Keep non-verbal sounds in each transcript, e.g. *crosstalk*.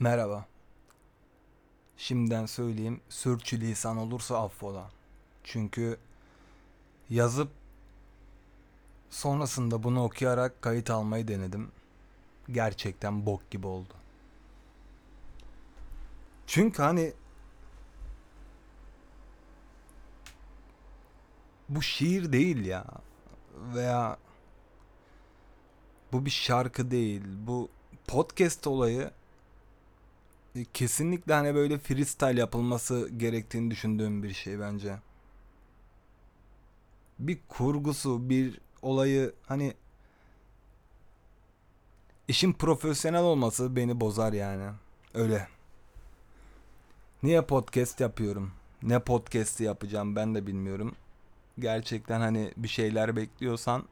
Merhaba. Şimdiden söyleyeyim, sürçülisan olursa affola. Çünkü yazıp sonrasında bunu okuyarak kayıt almayı denedim. Gerçekten bok gibi oldu. Çünkü hani bu şiir değil ya veya bu bir şarkı değil. Bu podcast olayı kesinlikle hani böyle freestyle yapılması gerektiğini düşündüğüm bir şey bence. Bir kurgusu, bir olayı hani işin profesyonel olması beni bozar yani. Öyle. Niye podcast yapıyorum? Ne podcast'i yapacağım ben de bilmiyorum. Gerçekten hani bir şeyler bekliyorsan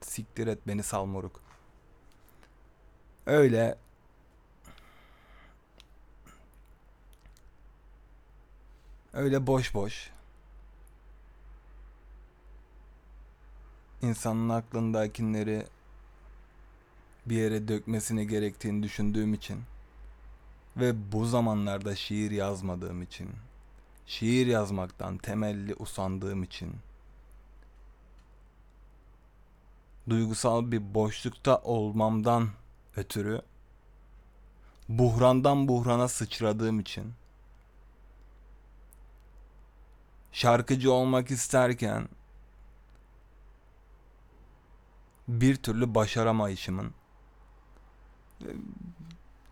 siktir et beni sal moruk. Öyle öyle boş boş. İnsanın aklındakileri bir yere dökmesine gerektiğini düşündüğüm için ve bu zamanlarda şiir yazmadığım için şiir yazmaktan temelli usandığım için duygusal bir boşlukta olmamdan ötürü buhrandan buhrana sıçradığım için şarkıcı olmak isterken bir türlü başaramayışımın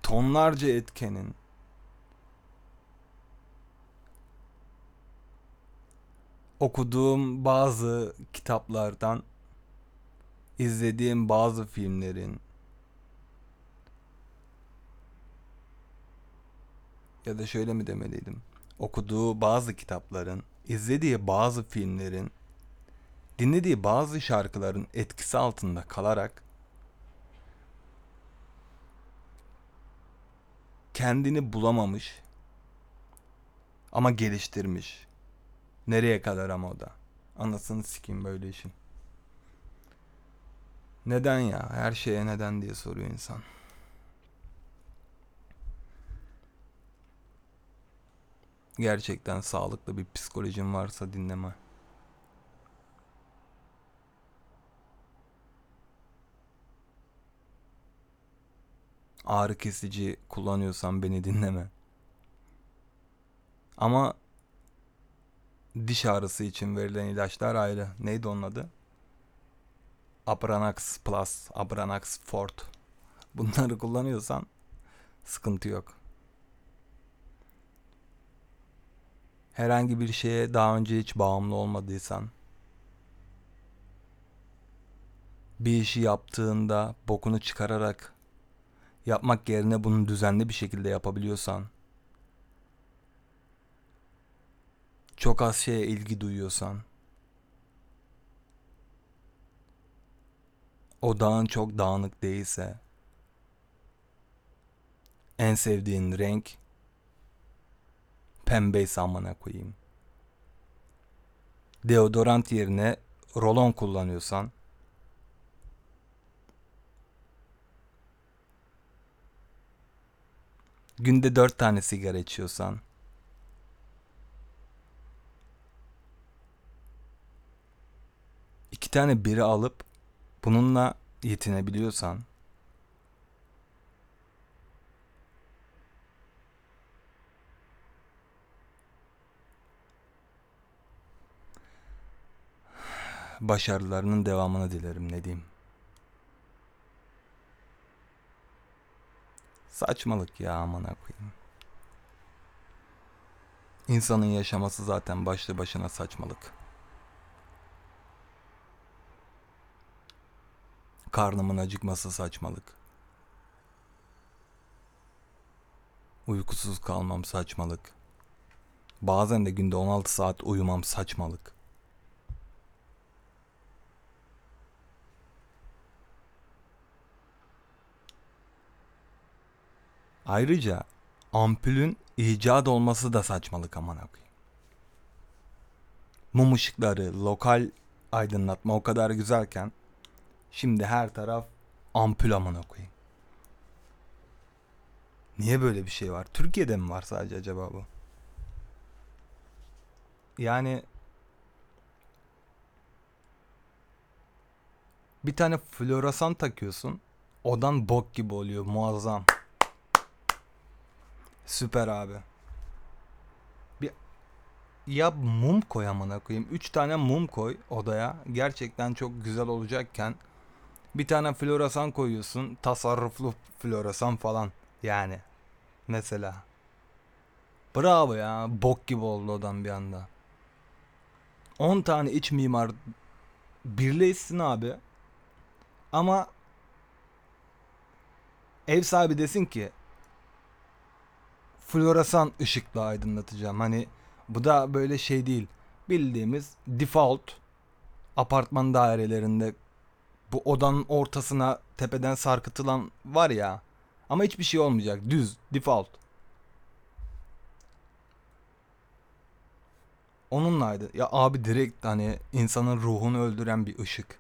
tonlarca etkenin okuduğum bazı kitaplardan izlediğim bazı filmlerin ya da şöyle mi demeliydim? Okuduğu bazı kitapların, izlediği bazı filmlerin, dinlediği bazı şarkıların etkisi altında kalarak kendini bulamamış ama geliştirmiş. Nereye kadar ama o da. Anasını sikeyim böyle işin. Neden ya? Her şeye neden diye soruyor insan. Gerçekten sağlıklı bir psikolojin varsa dinleme. Ağrı kesici kullanıyorsan beni dinleme. Ama diş ağrısı için verilen ilaçlar ayrı. Neydi onun adı? Abranax Plus, Abranax Fort. Bunları kullanıyorsan sıkıntı yok. Herhangi bir şeye daha önce hiç bağımlı olmadıysan bir işi yaptığında bokunu çıkararak yapmak yerine bunu düzenli bir şekilde yapabiliyorsan çok az şeye ilgi duyuyorsan odağın çok dağınık değilse en sevdiğin renk pembeyse amına koyayım. Deodorant yerine rolon kullanıyorsan günde dört tane sigara içiyorsan iki tane biri alıp bununla yetinebiliyorsan başarılarının devamını dilerim ne diyeyim. Saçmalık ya amına koyayım. İnsanın yaşaması zaten başlı başına saçmalık. Karnımın acıkması saçmalık. Uykusuz kalmam saçmalık. Bazen de günde 16 saat uyumam saçmalık. Ayrıca ampulün icat olması da saçmalık amına koyayım. Mum ışıkları, lokal aydınlatma o kadar güzelken şimdi her taraf ampul amına koyayım. Niye böyle bir şey var? Türkiye'de mi var sadece acaba bu? Yani bir tane floresan takıyorsun. Odan bok gibi oluyor. Muazzam. Süper abi. Bir ya mum koy amına koyayım. 3 tane mum koy odaya. Gerçekten çok güzel olacakken bir tane floresan koyuyorsun. Tasarruflu floresan falan. Yani mesela. Bravo ya. Bok gibi oldu odan bir anda. 10 tane iç mimar birleşsin abi. Ama ev sahibi desin ki floresan ışıkla aydınlatacağım. Hani bu da böyle şey değil. Bildiğimiz default apartman dairelerinde bu odanın ortasına tepeden sarkıtılan var ya. Ama hiçbir şey olmayacak. Düz, default. Onunlaydı. Ya abi direkt hani insanın ruhunu öldüren bir ışık.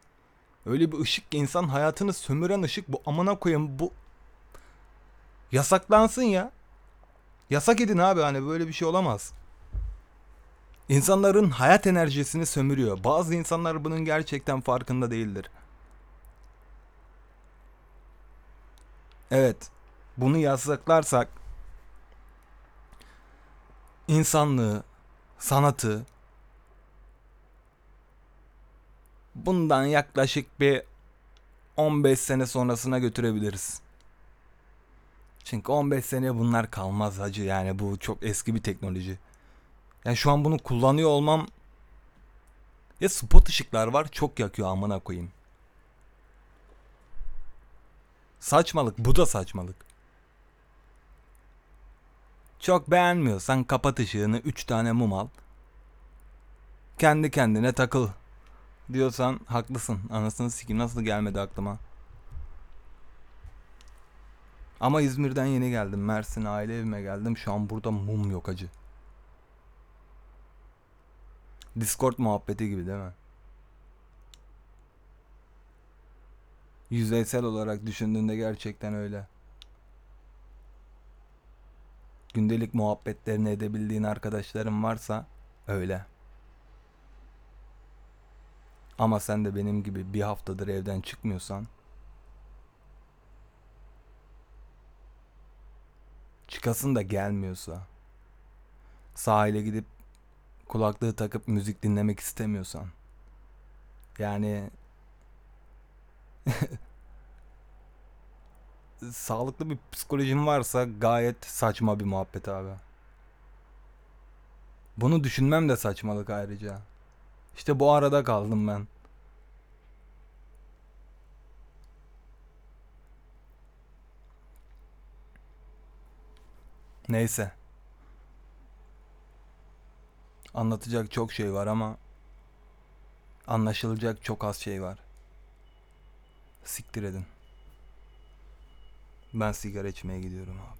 Öyle bir ışık ki insan hayatını sömüren ışık bu amına koyayım bu yasaklansın ya. Yasak edin abi hani böyle bir şey olamaz. İnsanların hayat enerjisini sömürüyor. Bazı insanlar bunun gerçekten farkında değildir. Evet. Bunu yasaklarsak insanlığı, sanatı bundan yaklaşık bir 15 sene sonrasına götürebiliriz. Çünkü 15 sene bunlar kalmaz hacı yani bu çok eski bir teknoloji. Yani şu an bunu kullanıyor olmam ya spot ışıklar var çok yakıyor amına koyayım. Saçmalık bu da saçmalık. Çok beğenmiyorsan kapat ışığını 3 tane mum al. Kendi kendine takıl diyorsan haklısın. Anasını sikim nasıl gelmedi aklıma. Ama İzmir'den yeni geldim. Mersin aile evime geldim. Şu an burada mum yok acı. Discord muhabbeti gibi değil mi? Yüzeysel olarak düşündüğünde gerçekten öyle. Gündelik muhabbetlerini edebildiğin arkadaşların varsa öyle. Ama sen de benim gibi bir haftadır evden çıkmıyorsan çıkasın da gelmiyorsa sahile gidip kulaklığı takıp müzik dinlemek istemiyorsan yani *laughs* sağlıklı bir psikolojin varsa gayet saçma bir muhabbet abi. Bunu düşünmem de saçmalık ayrıca. İşte bu arada kaldım ben. Neyse. Anlatacak çok şey var ama anlaşılacak çok az şey var. Siktir edin. Ben sigara içmeye gidiyorum abi.